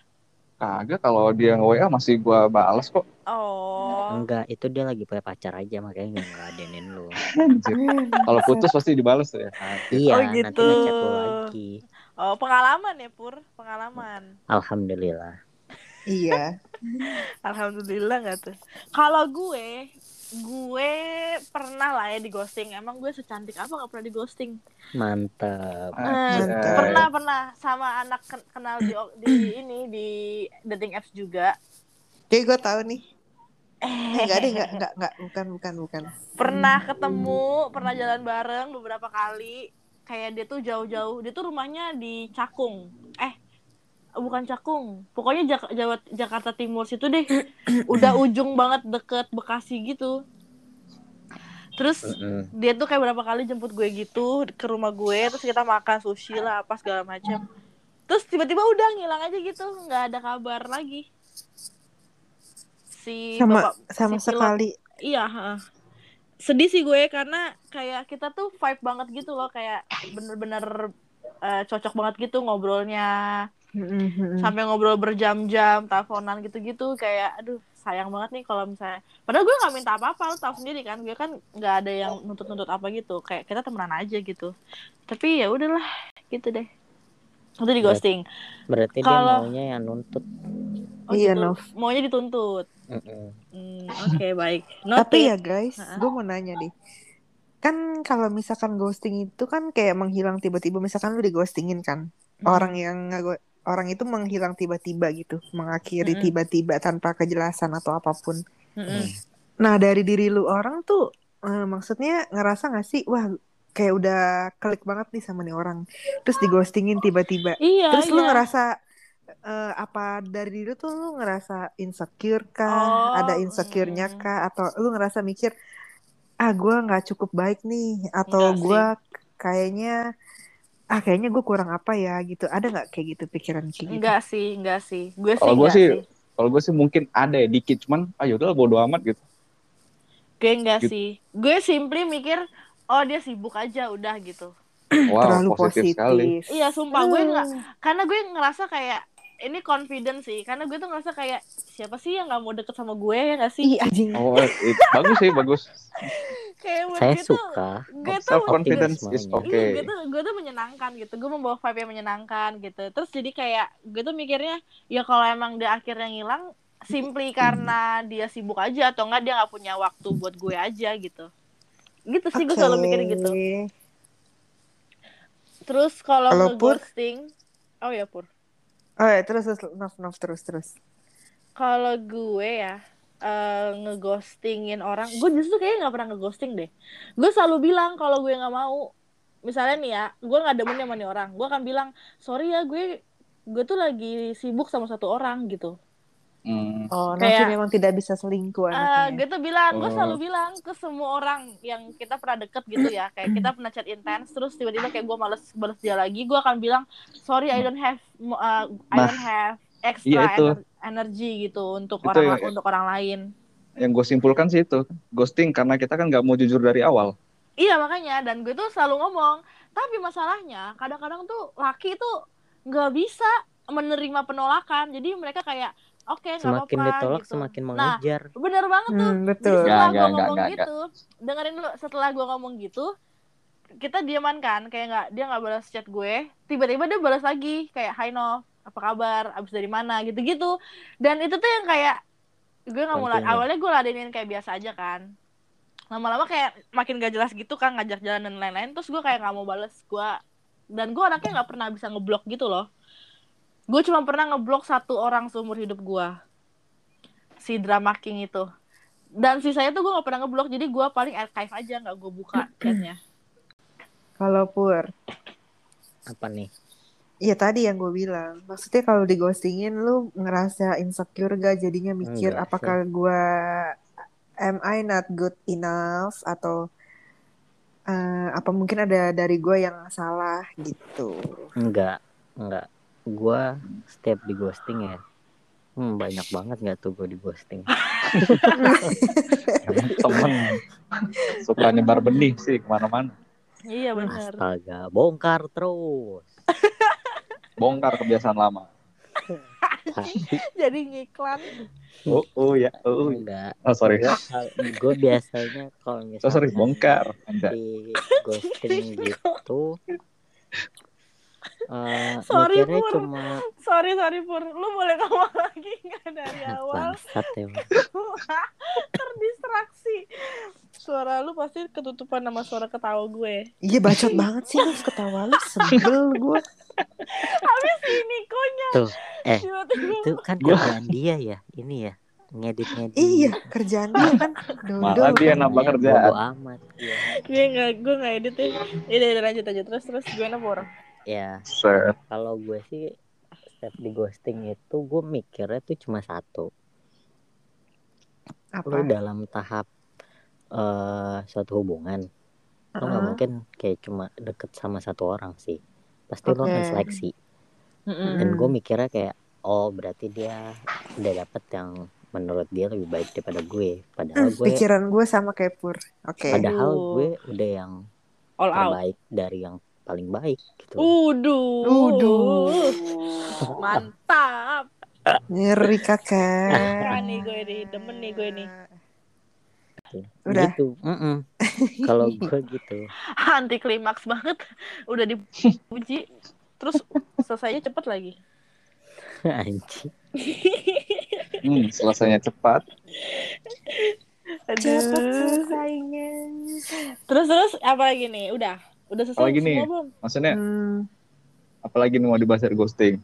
kagak kalau dia nge-WA masih gue balas kok. Oh. Enggak, itu dia lagi punya pacar aja makanya enggak ngeladenin lu. [laughs] Kalau putus pasti dibales ya. Iya, Oh, nanti gitu. ngechat lu lagi. Oh, pengalaman ya, Pur. Pengalaman. Alhamdulillah. Iya. [laughs] Alhamdulillah nggak tuh. Kalau gue, gue pernah lah ya di ghosting. Emang gue secantik apa nggak pernah di ghosting? Mantap. Eh, pernah pernah sama anak ken- kenal di di ini di dating apps juga. Kayak gue tahu nih. Eh, enggak deh, enggak, enggak, [laughs] enggak, bukan, bukan, bukan. Pernah ketemu, pernah jalan bareng beberapa kali. Kayak dia tuh jauh-jauh. Dia tuh rumahnya di Cakung. Eh, bukan Cakung. Pokoknya Jak- Jawa Jakarta Timur situ deh. [clears throat] Udah ujung banget deket Bekasi gitu. Terus dia tuh kayak berapa kali jemput gue gitu ke rumah gue terus kita makan sushi lah apa segala macam terus tiba-tiba udah ngilang aja gitu nggak ada kabar lagi si Sama, bapak sama si pilot. sekali. iya heeh. sedih sih gue karena kayak kita tuh vibe banget gitu loh kayak bener-bener eh, cocok banget gitu ngobrolnya Mm-mm. sampai ngobrol berjam-jam teleponan gitu-gitu kayak aduh sayang banget nih kalau misalnya padahal gue nggak minta apa-apa lo tau sendiri kan gue kan nggak ada yang nuntut-nuntut apa gitu kayak kita temenan aja gitu tapi ya udahlah gitu deh itu di ghosting Berarti Kalau- dia maunya yang nuntut. oh, Iya, gitu. Nov. maunya dituntut Mm-mm. Hmm, oke [laughs] baik Tapi Noted. ya guys, Ha-ha. gue mau nanya deh. Kan kalau misalkan ghosting itu kan kayak menghilang tiba-tiba. Misalkan lu di ghostingin kan. Hmm. Orang yang nge- orang itu menghilang tiba-tiba gitu. Mengakhiri tiba-tiba tanpa kejelasan atau apa pun. Mm-mm. Nah dari diri lu orang tuh eh, maksudnya ngerasa gak sih wah kayak udah klik banget nih sama nih orang. Terus di ghostingin tiba-tiba. Iya terus lu iya. ngerasa eh, apa dari diri lu tuh lu ngerasa insecure kah? Oh, ada insecure-nya mm. kah? Atau lu ngerasa mikir ah gua nggak cukup baik nih atau gua kayaknya ah kayaknya gue kurang apa ya gitu. Ada nggak kayak gitu pikiran kayak gitu? Enggak sih enggak sih. Gue sih Kalau gue enggak sih, sih. kalau gue sih mungkin ada ya dikit, cuman ayo udah bodo amat gitu. gue enggak Gitu. sih. Gue simply mikir oh dia sibuk aja udah gitu Wow, terlalu positif, sekali. positif iya sumpah gue enggak Hmm. karena gue ngerasa kayak ini confident sih karena gue tuh ngerasa kayak siapa sih yang nggak mau deket sama gue ya nggak sih Ih, anjing. Oh, it, bagus sih, bagus. kayak Saya gue tuh suka. gue tuh Self confidence is oke. Iya, gue tuh gue tuh menyenangkan gitu. Gue membawa vibe yang menyenangkan gitu. Terus jadi kayak gue tuh mikirnya ya kalau emang dia akhirnya ngilang simply karena dia sibuk aja atau enggak dia nggak punya waktu buat gue aja gitu. Gitu sih gue selalu mikir gitu. Terus kalau Pur? nge-ghosting Oh ya Pur. Oh ya, terus terus Nov Nov terus terus. Kalau gue ya eh, ngeghostingin orang, gue justru kayaknya nggak pernah ngeghosting deh. Gue selalu bilang kalau gue nggak mau, misalnya nih ya, gue nggak demen sama nih orang, gue akan bilang sorry ya gue gue tuh lagi sibuk sama satu orang gitu. Hmm. Oh, Kayak- Novi memang tidak bisa selingkuh Eh anaknya. gue tuh bilang, gue Oh. selalu bilang ke semua orang yang kita pernah deket gitu ya, kayak kita [clears throat] pernah chat intens, terus tiba-tiba kayak gue males balas dia lagi, gue akan bilang sorry I don't have uh, I Nah, don't have extra iya itu. ener- energy gitu untuk Itu orang yang- untuk orang lain. Yang gue simpulkan sih itu, ghosting karena kita kan nggak mau jujur dari awal. Iya makanya dan gue tuh selalu ngomong tapi masalahnya kadang-kadang tuh laki tuh nggak bisa menerima penolakan jadi mereka kayak oke apa-apa Semakin ditolak gitu. semakin nah mengejar. bener banget tuh Hmm, jadi betul. setelah Nggak, gue ngomong nggak, gitu dengerin dulu setelah gue ngomong gitu kita diaman kan kayak nggak dia nggak balas chat gue tiba-tiba dia balas lagi kayak Hai Nov apa kabar abis dari mana gitu-gitu dan itu tuh yang kayak gue nggak Penting ya. awalnya gue ladenin kayak biasa aja kan lama-lama kayak makin gak jelas gitu kan ngajak jalan dan lain-lain terus gue kayak nggak mau bales gue dan gue anaknya nggak pernah bisa ngeblok gitu loh gue cuma pernah ngeblok satu orang seumur hidup gue si drama king itu. Dan sisanya tuh gue nggak pernah ngeblok jadi gue paling archive aja nggak gue buka chatnya Kalau Pur, Apa nih? Iya tadi yang gue bilang, maksudnya kalau di ghostingin lu ngerasa insecure gak jadinya mikir Enggak apakah gue am I not good enough? Atau eh, apa mungkin ada dari gue yang salah gitu. Enggak, enggak. Gua setiap di ghosting ya. Hmm, banyak banget nggak tuh gue di ghosting. Temen suka nyebar benih sih ke mana-mana. iya bener Astaga, bongkar terus. Bongkar kebiasaan lama. jadi ngiklan Oh, oh ya, oh, Enggak. oh sorry. Gue biasanya kalau Oh, sorry, misalnya bongkar. Anda. di ghosting gitu eh Sorry, Pur. cuma sorry sorry pur. Lu boleh ngomong [laughs] lagi nggak dari awal? bangsat ya [laughs] terdistraksi. Suara lu pasti ketutupan sama suara ketawa gue. Iya bacot banget sih lu ketawa lu sebel gue. habis ini konya Tuh, eh, itu kan kerjaan dia ya ini ya ngedit ngedit Iya kerjaan dia kan. Malah dia nambah kerjaan. bodo amat. Ya. gue nggak gue nggak edit ya. Ini udah lanjut aja terus terus gue pur ya kalau gue sih step di ghosting itu gue mikirnya tuh cuma satu Apa? lu dalam tahap eh suatu hubungan lu nggak Heeh. mungkin kayak cuma deket sama satu orang sih pasti lu akan Oke. seleksi Mm. dan gue mikirnya kayak oh berarti dia udah dapet yang menurut dia lebih baik daripada gue padahal Hmm, gue Pikiran gue sama kayak Pur. Oke. padahal gue udah yang all out terbaik dari yang paling baik gitu Uduh. Uduh. Mantap. Nyeri kakak. Keren nih gue nih, demen nih gue nih. Udah. gitu Mm-mm. [laughs] kalau gue gitu Anti klimaks banget. Udah dipuji. Terus selesainya cepet lagi. [laughs] anjing Hmm, selesainya cepat. Aduh. selesainya. Terus terus apa lagi nih? Udah. Udah selesai Apalagi nih? belum? Maksudnya Hmm. apalagi nih mau dibahas dari ghosting?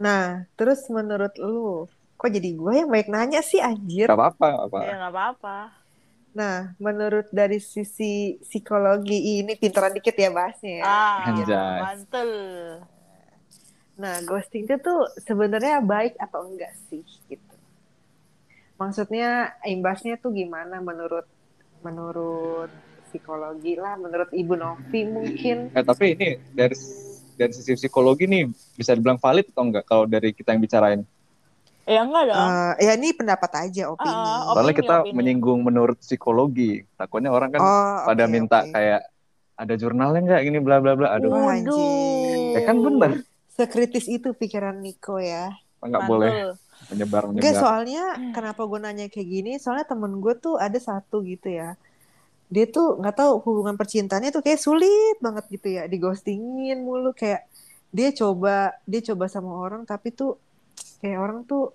Nah, terus menurut lu, kok jadi gue yang baik nanya sih anjir? Gak apa-apa, apa. Ya nggak apa-apa. Nah, menurut dari sisi psikologi ini pinteran dikit ya bahasnya ya. Ah, Anjay. mantul. Nah, ghosting itu tuh sebenarnya baik atau enggak sih gitu. Maksudnya imbasnya tuh gimana menurut menurut psikologi lah, menurut Ibu Novi mungkin. Eh tapi ini dari dari sisi psikologi nih bisa dibilang valid atau enggak kalau dari kita yang bicarain? Ya enggak dong. Eh, ya ini pendapat aja opini. Ah, Soalnya kita opini. menyinggung menurut psikologi. Takutnya orang kan oh, pada oke, minta oke. kayak ada jurnalnya enggak ini bla bla bla. Aduh, Waduh. anjir. ya kan bener. Sekritis itu pikiran Niko ya. Enggak Mantul. boleh menyebar Enggak, menyebar. soalnya kenapa gue nanya kayak gini? Soalnya temen gue tuh ada satu gitu ya. Dia tuh nggak tahu hubungan percintaannya tuh kayak sulit banget gitu ya, digostingin mulu kayak dia coba dia coba sama orang tapi tuh kayak orang tuh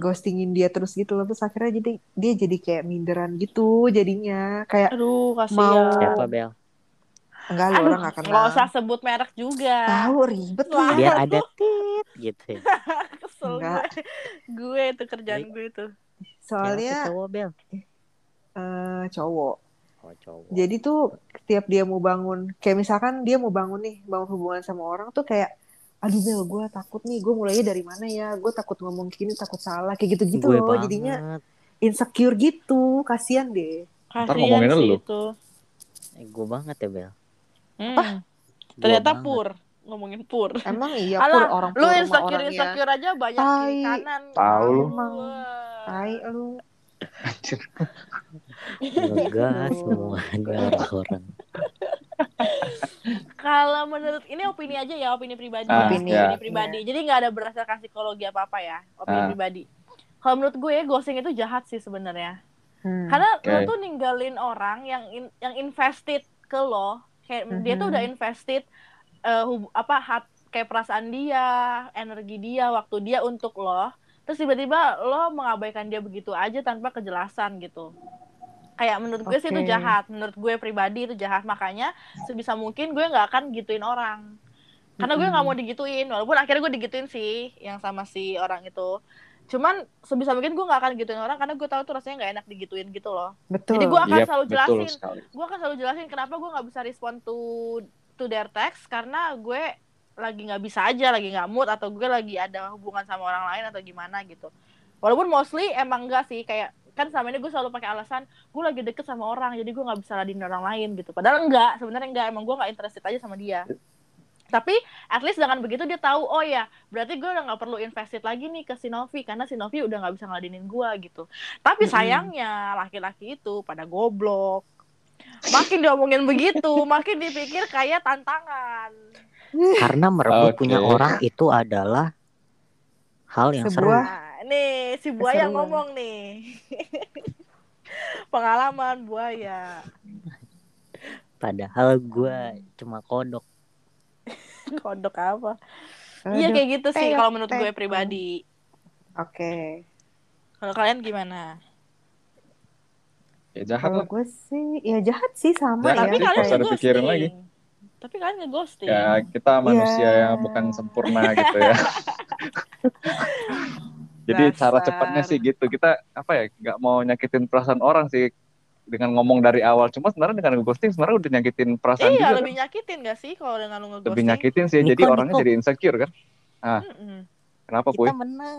ghostingin dia terus gitu loh terus akhirnya jadi dia jadi kayak minderan gitu jadinya kayak Aduh, Mau- siapa bel enggak Aduh, orang nggak kenal nggak usah sebut merek juga. tahu ribet lah biar ada tit gitu ya. [laughs] Kesel Enggak. gue. Gue itu kerjaan gue itu. soalnya Siapa cowok bel eh, cowok oh cowok Jadi tuh setiap dia mau bangun, kayak misalkan dia mau bangun nih, bangun hubungan sama orang tuh kayak, aduh Bel, gue takut nih, gue mulainya dari mana ya? Gue takut ngomong gini, takut salah, kayak gitu-gitu gue loh. banget Jadinya insecure gitu, kasihan deh. Kasihan ngomongin sih lu. eh, gue banget ya bel Hmm. Gua Ternyata banget. pur. Ngomongin pur. Emang iya Alah, pur orang pur Lu insecure orang ya. insecure aja banyak Tai. kanan. Tahu lu. Emang. Tai lu. Ngegas [laughs] semuanya orang-orang Kalau menurut ini opini aja ya, opini pribadi Ah, ya, Opini, opini ya. pribadi. Jadi nggak ada berdasarkan psikologi apa apa ya, opini Ah. pribadi. Kalau menurut gue ghosting itu jahat sih sebenarnya. Hmm. Karena lo Oke. tuh ninggalin orang yang in- yang invested ke lo, kayak dia tuh udah invested eh, hub- apa hat kayak perasaan dia, energi dia, waktu dia untuk lo. Terus tiba-tiba lo mengabaikan dia begitu aja tanpa kejelasan gitu. Kayak menurut gue sih itu jahat. Menurut gue pribadi itu jahat. Makanya sebisa mungkin gue nggak akan gituin orang. Karena gue nggak mau digituin. Walaupun akhirnya gue digituin sih yang sama si orang itu. Cuman sebisa mungkin gue nggak akan gituin orang karena gue tahu tuh rasanya nggak enak digituin gitu loh. Betul. Jadi gue akan Yep, selalu betul jelasin gue akan selalu jelasin kenapa gue nggak bisa respon to to their text karena gue lagi nggak bisa aja lagi nggak mood atau gue lagi ada hubungan sama orang lain atau gimana gitu walaupun mostly emang enggak sih kayak kan selama ini gue selalu pakai alasan gue lagi deket sama orang jadi gue nggak bisa ladenin orang lain gitu. Padahal enggak sebenarnya enggak emang gue nggak interested aja sama dia. Tapi at least dengan begitu dia tahu oh ya berarti gue udah nggak perlu invested lagi nih ke si Novi karena si Novi udah nggak bisa ngeladenin gue gitu. Tapi sayangnya laki-laki itu pada goblok. Makin diomongin begitu [laughs] makin dipikir kayak tantangan. Karena merebut Oke. punya orang itu adalah hal yang seru. Sebuah- nah, nih si buaya Keseruan. ngomong nih [laughs] pengalaman buaya Padahal gue cuma kodok. [laughs] kodok apa iya kayak gitu sih Teok, kalau menurut gue teok. pribadi Oke. kalau kalian gimana Ya jahat Kalau lah. gue sih, ya jahat sih sama Jahat tapi ya. sih, kalian dipikirin ngeghosting lagi. tapi kalian ngeghosting Ya kita manusia Ya. yang bukan sempurna gitu ya. [laughs] Jadi cara Dasar. cepatnya sih gitu. Kita apa ya nggak mau nyakitin perasaan orang sih dengan ngomong dari awal. Cuma sebenarnya dengan ghosting sebenarnya udah nyakitin perasaan iya juga. lebih kan. nyakitin gak sih kalau dengan lu ngeghosting Lebih nyakitin sih. Jadi Niko, orangnya Niko. jadi insecure kan. Mm-mm. Kenapa Puy? Kita menang.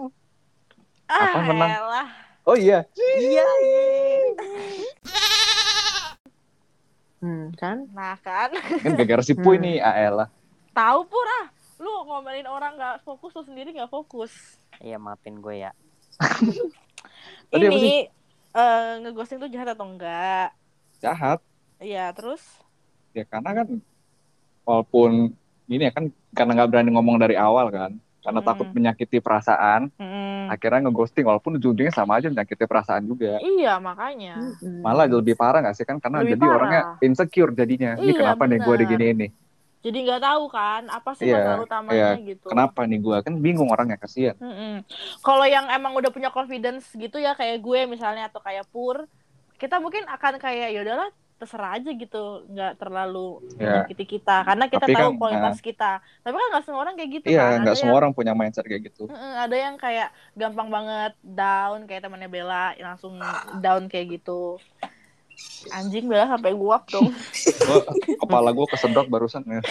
ah Apa menang? elah. Oh iya. Iya. Hmm, kan? nah kan Kan gara-gara si Puy Hmm. nih. Ah elah. tahu pura lu ngomelin orang nggak fokus lu sendiri nggak fokus Iya maafin gue ya. Ini eh ngeghosting tuh jahat atau enggak Jahat. iya terus Ya karena kan walaupun ini ya kan karena nggak berani ngomong dari awal kan. Karena Hmm. takut menyakiti perasaan. Mm-mm. Akhirnya ngeghosting walaupun ujung-ujungnya sama aja menyakiti perasaan juga. iya makanya Mm-mm. malah lebih parah gak sih kan karena Lebih jadi parah. orangnya insecure jadinya ini Iya, kenapa nih gue benar. digini ini jadi nggak tahu kan apa sih Iya, masalah utamanya iya. gitu kenapa nih gue kan bingung orangnya kasihan Mm-mm. Kalau yang emang udah punya confidence gitu ya kayak gue misalnya atau kayak Pur, kita mungkin akan kayak ya udahlah terserah aja gitu, nggak terlalu ya menyakiti kita karena kita Tapi tahu kan, kualitas kita. Tapi kan nggak semua orang kayak gitu iya kan. nggak Ada semua yang, orang punya mindset kayak gitu Mm-mm, ada yang kayak gampang banget down kayak temannya Bella langsung down kayak gitu. Anjing Bella sampai guap dong. [laughs] Gua- kepala gue kesedot barusan ya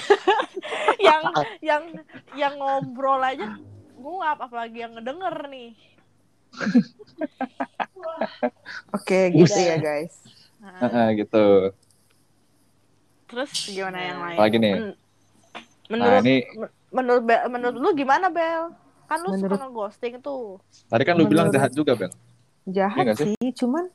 [laughs] yang yang yang ngobrol aja nguap apalagi yang ngedenger nih. [laughs] Oke, gitu Udah. ya guys. Nah, Heeh, gitu terus gimana yang lain? Lagi nih. Men- nah menurut ini menurut Bel, menurut lu gimana Bel? Kan lu Menurut- suka nge-ghosting tuh. tadi kan lu bilang Menurut- jahat juga Bel Jahat nggak sih? sih, cuman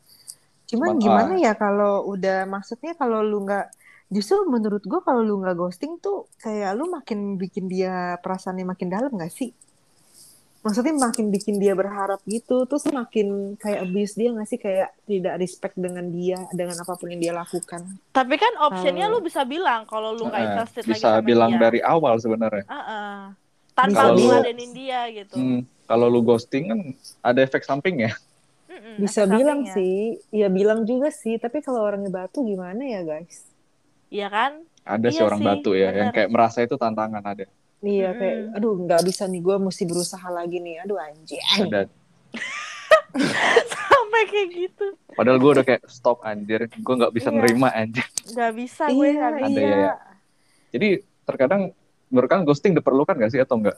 cuman Cuman, gimana ah. ya kalau udah maksudnya kalau lu nggak justru menurut gua kalau lu nggak ghosting tuh kayak lu makin bikin dia perasaannya makin dalam nggak sih? Maksudnya makin bikin dia berharap gitu, terus makin kayak abuse dia nggak sih kayak tidak respect dengan dia dengan apa pun yang dia lakukan. Tapi kan optionnya Kalau- lu bisa bilang kalau lu nggak Heeh, interested lagi bisa sama bilang dia. dari awal sebenarnya Heeh. Tanpa Kalau lu ladenin dia gitu. Hmm, kalau lu ghosting kan ada efek samping ya Bisa bilang sampingnya. sih, ya bilang juga sih, tapi kalau orangnya batu gimana ya guys? Iya kan? ada sih Iya orang sih, batu ya yang bener. kayak merasa itu tantangan ada Iya kayak, aduh nggak bisa nih, gue mesti berusaha lagi nih, aduh anjing. ada [laughs] Sampai kayak gitu. padahal gue udah kayak stop anjir gue nggak bisa Iya. nerima anjir Nggak bisa gue Iya, nggak Ada bisa. ya, ya. Jadi terkadang menurut kalian ghosting diperlukan gak sih atau enggak?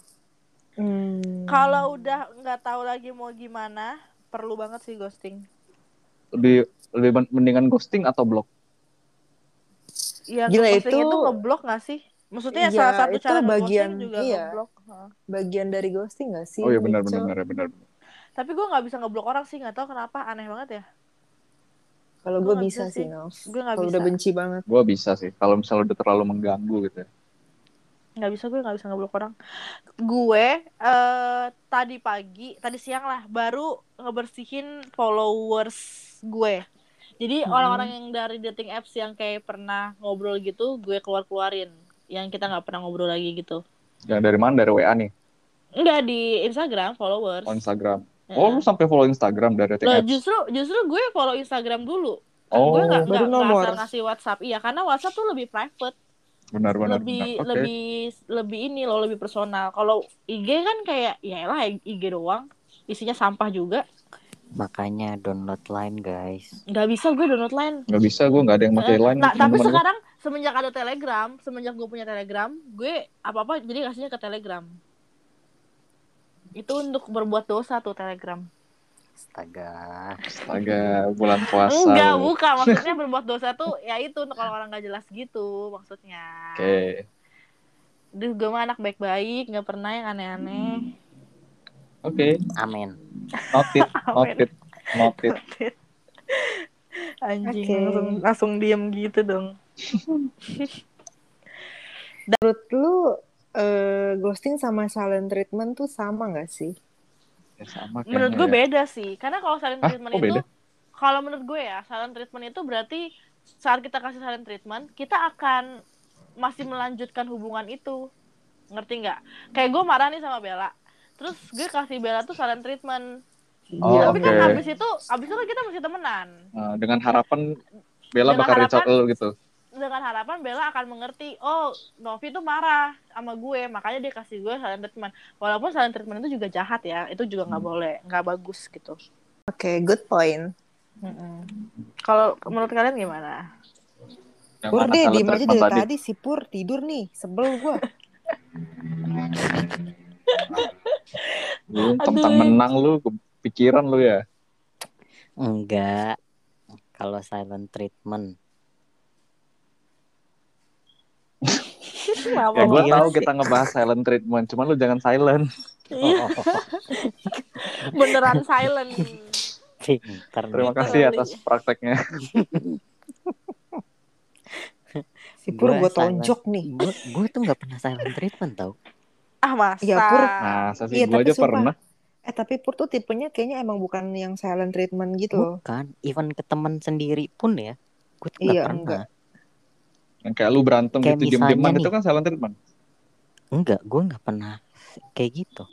Hmm. Kalau udah nggak tahu lagi mau gimana, perlu banget sih ghosting. Lebih lebih men- mendingan ghosting atau blok? Iya, Gila, ghosting itu, itu- ngeblok nggak sih? Maksudnya Iya, salah satu itu cara bagian- juga iya. ngeblok. Heeh. bagian dari ghosting gak sih? Oh iya benar benar benar benar. Tapi gue nggak bisa ngeblok orang sih, nggak tahu kenapa, aneh banget ya. Kalau Gua gue bisa bisa sih, sih. Nov. Gue nggak Kalau bisa. udah benci banget. Gue bisa sih. Kalau misalnya udah terlalu mengganggu gitu. ya. Nggak bisa gue nggak bisa ngeblok orang. Gue eh tadi pagi tadi siang lah baru ngebersihin followers gue. Jadi Mhm. orang-orang yang dari dating apps yang kayak pernah ngobrol gitu gue keluar keluarin yang kita nggak pernah ngobrol lagi gitu. Yang dari mana? Dari WA nih? Enggak di Instagram followers. On Instagram. Oh, lu sampai follow Instagram dari dating Loh, apps? justru justru gue follow Instagram dulu. Oh, gue nggak nggak ngasih WhatsApp. Iya karena WhatsApp tuh lebih private benar-benar. lebih benar. Oke. lebih lebih ini loh lebih personal kalau IG kan kayak ya lah IG doang isinya sampah juga Makanya download line guys. nggak bisa gue download line Nggak bisa, gue nggak ada yang pakai Eh, line. nah, tapi sekarang semenjak ada telegram semenjak gue punya telegram gue apa apa jadi kasihnya ke telegram itu untuk berbuat dosa tuh telegram Astaga. Astaga, bulan puasa. enggak bukan maksudnya berbuat dosa tuh ya itu untuk orang-orang nggak jelas gitu maksudnya Oke. Duh, gue mah anak baik-baik nggak pernah yang aneh-aneh Oke. Amin. Noted, noted, noted. anjing Oke. langsung langsung diem gitu dong [laughs] Menurut lu eh, ghosting sama silent treatment tuh sama gak sih? Ya, sama menurut gue ya. beda sih. Karena kalau silent Hah, treatment kok itu kalau menurut gue ya silent treatment itu berarti saat kita kasih silent treatment kita akan masih melanjutkan hubungan itu. Ngerti nggak? Kayak gue marah nih sama Bella. Terus gue kasih Bella tuh silent treatment. Oh, tapi kan oke. habis itu habis itu kan kita masih temenan. Nah, dengan harapan Bella Dengan bakal reach out harapan- gitu. Dengan harapan Bella akan mengerti oh Novi tuh marah sama gue makanya dia kasih gue silent treatment walaupun silent treatment itu juga jahat ya itu juga nggak Hmm. boleh nggak bagus gitu Oke, good point. Mm-mm. Kalau menurut kalian gimana? Yang Pur mana deh, diem aja dari tadi. si Pur tidur nih, sebel gua. Lu tentang menang lu, kepikiran lu ya. Enggak. Kalau silent treatment. Kenapa Ya gue tahu sih. kita ngebahas silent treatment, cuman lu jangan silent. Iya, beneran silent. Terima kasih atas prakteknya. Si Pur Gua gua tonjok nih. Gue gue tuh nggak pernah silent treatment tau. Ah masa? Ya, Pur. Saya sih Iya, gue aja sumpah. pernah. Eh tapi Pur tuh tipenya kayaknya emang bukan yang silent treatment gitu loh. Bukan, even ke teman sendiri pun ya. Gue tuh Iya, pernah. enggak. Yang kayak lu berantem Kayak gitu diem-dieman misalnya itu kan silent treatment. Enggak, gue nggak pernah kayak gitu.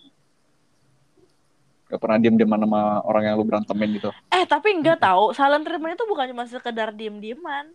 Gak pernah diem-dieman sama orang yang lu berantemin gitu. Eh tapi enggak tahu, silent treatment itu bukan cuma sekedar diem-dieman.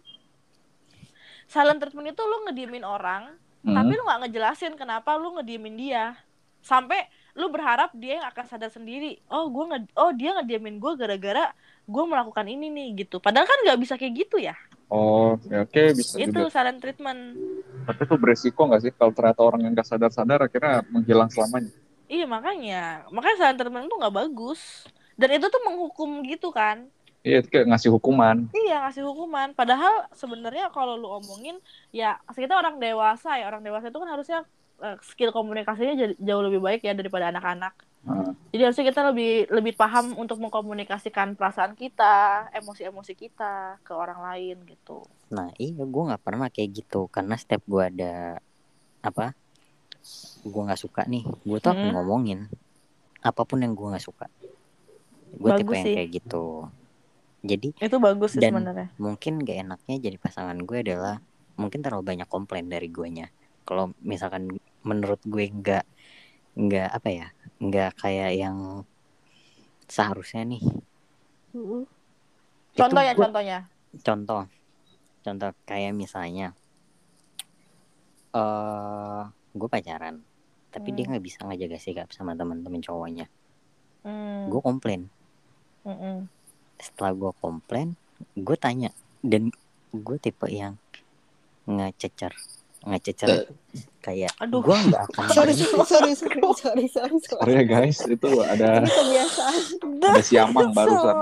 Silent treatment itu lu ngediemin orang, Hmm. tapi lu nggak ngejelasin kenapa lu ngediemin dia. Sampai lu berharap dia yang akan sadar sendiri. Oh, gua nge oh dia ngediemin gue gara-gara gue melakukan ini nih gitu. Padahal kan nggak bisa kayak gitu ya. Oh, ya oke bisa Itu juga. silent treatment. Tapi itu beresiko gak sih kalau ternyata orang yang gak sadar-sadar akhirnya menghilang selamanya. Iya makanya, makanya silent treatment itu nggak bagus. Dan itu tuh menghukum gitu kan. Iya, itu kayak ngasih hukuman. Iya ngasih hukuman. Padahal sebenarnya kalau lu omongin, ya kita orang dewasa ya orang dewasa itu kan harusnya eh, skill komunikasinya jauh lebih baik ya daripada anak-anak. Nah, Jadi harusnya kita lebih lebih paham untuk mengkomunikasikan perasaan kita, emosi-emosi kita ke orang lain gitu. Nah iya gue nggak pernah kayak gitu karena setiap gue ada apa gue nggak suka nih gue tuh Hmm. ngomongin apa pun yang gue nggak suka gue tipe yang sih. kayak gitu jadi Itu bagus sih sebenarnya. mungkin gak enaknya jadi pasangan gue adalah mungkin terlalu banyak komplain dari guenya kalau misalkan menurut gue nggak nggak apa ya nggak kayak yang seharusnya nih itu Contohnya, gua- contohnya. contoh contoh kayak misalnya eh gue pacaran tapi dia Hmm. nggak bisa ngejaga sikap sama teman-teman cowoknya Hmm, gue komplain mm-mm. setelah gue komplain gue tanya dan gue tipe yang ngececer ngececer kayak Aduh. gue nggak akan [laughs] Sorry, sorry, sorry, sorry, sorry, sorry, sorry. sorry ya guys, itu ada kebiasaan. ada siamang [laughs] barusan.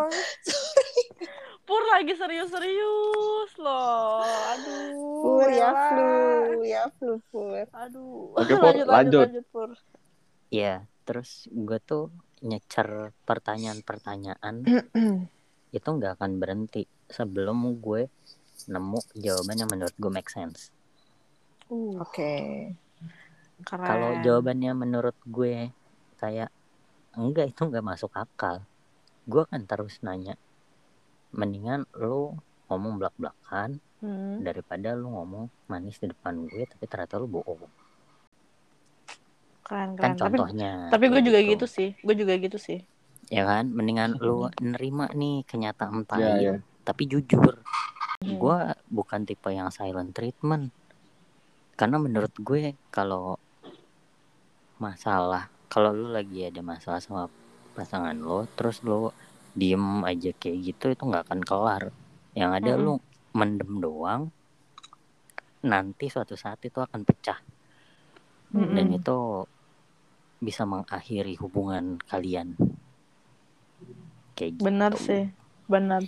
Pur lagi serius-serius loh. Aduh. Pur, ya flu, ya flu, Pur. Aduh. Oke, [laughs] Pur, lanjut, lanjut, lanjut. lanjut, Pur. ya terus gue tuh nyecer pertanyaan-pertanyaan [clears throat] itu nggak akan berhenti sebelum gue nemu jawaban yang menurut gue make sense. Uh, Oke. keren. Kalau jawabannya menurut gue kayak enggak itu nggak masuk akal, gue akan terus nanya. Mendingan lu ngomong belak-belakan Hmm. daripada lu ngomong manis di depan gue tapi ternyata lu bohong. Keren, Kan keren. Tapi, contohnya. tapi gue kayak juga gitu sih. Gue juga gitu sih. Ya kan, mendingan lu nerima nih kenyataan Iya, tai, iya. tapi jujur. Hmm. Gue bukan tipe yang silent treatment. Karena menurut gue kalau masalah, kalau lu lagi ada masalah sama pasangan lo, terus lu diem aja kayak gitu itu nggak akan kelar. Yang ada Mm-mm. lu mendem doang. Nanti suatu saat itu akan pecah Mm-mm. dan itu bisa mengakhiri hubungan kalian. Kayak gitu. Benar sih. Benar.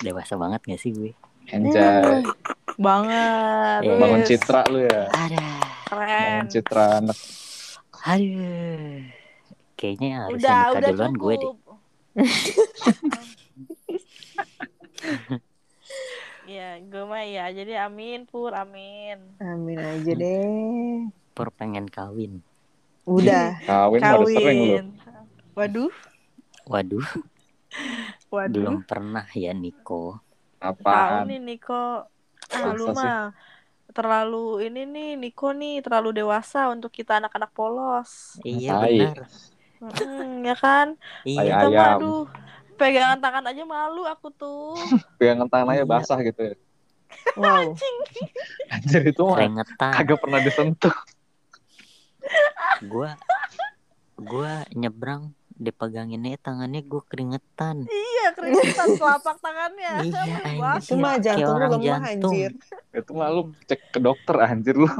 Dewasa banget gak sih gue? Anjay. Banget. Iya. Bangun citra lu ya. Ada. Keren. Bangun citra anak. Aduh. Kayaknya harus Udah, nikah udah duluan gue deh. cukup. [laughs] Ya, gue mah ya. Jadi amin, Pur, amin. Amin aja deh. Pur pengen kawin. Udah. [laughs] Kawin udah sering lu. Kawin. Waduh, Waduh, waduh. belum pernah ya Niko. Tahu Apaan? nih Niko. Ah, lu mah terlalu ini nih Niko nih terlalu dewasa untuk kita anak-anak polos. Iya Tai. benar. Mm, ya kan? Iya. Kita mah ayam. aduh, pegangan tangan aja malu aku tuh. [laughs] Pegangan tangan aja Iya. basah gitu ya. Wow. Anjir itu mah kagak pernah disentuh. Gua gua nyebrang dipeganginnya tangannya gue keringetan. Iya, keringetan [laughs] telapak tangannya. Iya, Wah, Itu mah jantung lu lemah jantung. anjir. Itu mah lu cek ke dokter anjir lu.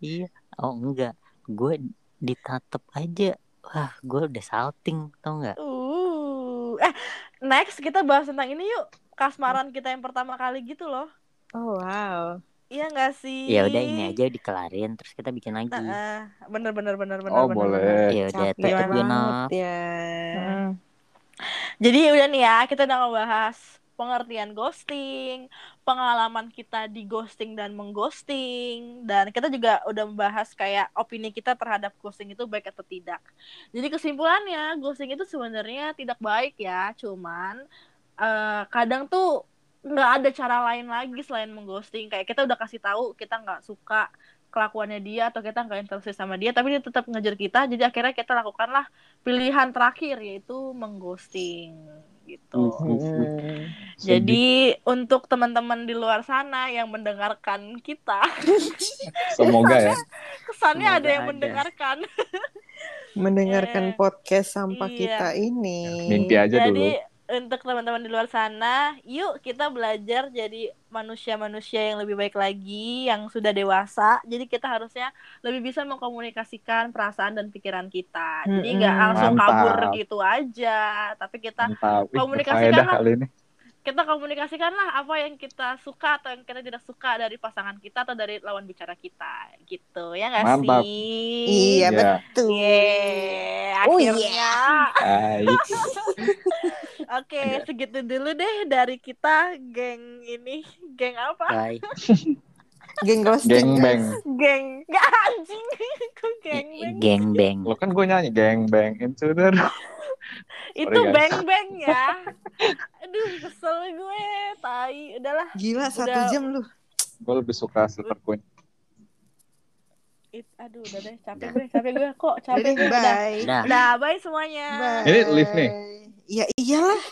Iya. Oh enggak. Gue ditatep aja. Wah, gue udah salting, tau nggak? Uh, eh next kita bahas tentang ini yuk. Kasmaran kita yang pertama kali gitu loh. Oh wow. Iya nggak sih? Ya udah ini aja dikelarin, terus kita bikin lagi. Nah, bener bener bener bener. Oh bener, boleh. Ya udah, Winov. ya. Hmm. Jadi udah nih ya, kita udah ngebahas pengertian ghosting, pengalaman kita di ghosting dan mengghosting, dan kita juga udah membahas kayak opini kita terhadap ghosting itu baik atau tidak. Jadi kesimpulannya, ghosting itu sebenarnya tidak baik ya, cuman eh, kadang tuh nggak ada cara lain lagi selain mengghosting. Kayak kita udah kasih tahu kita nggak suka kelakuannya dia atau kita nggak interest sama dia, tapi dia tetap ngejar kita. Jadi akhirnya kita lakukanlah pilihan terakhir yaitu mengghosting gitu. Hmm. Jadi untuk teman-teman di luar sana yang mendengarkan kita, [laughs] Semoga ya. kesannya Semoga ada yang ada. mendengarkan. Mendengarkan Eh, [laughs] podcast sampah iya. kita ini. Mimpi aja dulu. Untuk teman-teman di luar sana, yuk kita belajar jadi manusia-manusia yang lebih baik lagi, yang sudah dewasa. Jadi kita harusnya lebih bisa mengkomunikasikan perasaan dan pikiran kita. Jadi nggak Mm-mm. langsung kabur Mantap. gitu aja, tapi kita Mantap. Ih, komunikasikan lah. kita komunikasikanlah apa yang kita suka atau yang kita tidak suka dari pasangan kita atau dari lawan bicara kita gitu ya nggak Mantap. sih Iya Ya. betul. Yeay, Oh, [laughs] oke segitu dulu deh dari kita geng ini geng apa Bye. [laughs] Geng ghosting. Geng bang. geng gak anjing [laughs] kok geng beng Geng beng. Lo kan gue nyanyi geng bang into the [laughs] itu beng beng ya aduh kesel gue tai udahlah Gila satu Udah. jam lu. Gue lebih suka Silver Queen. It, aduh udah deh capek gue capek gue kok capek gue udah udah bye semuanya Bye. Ini live nih? Ya iyalah.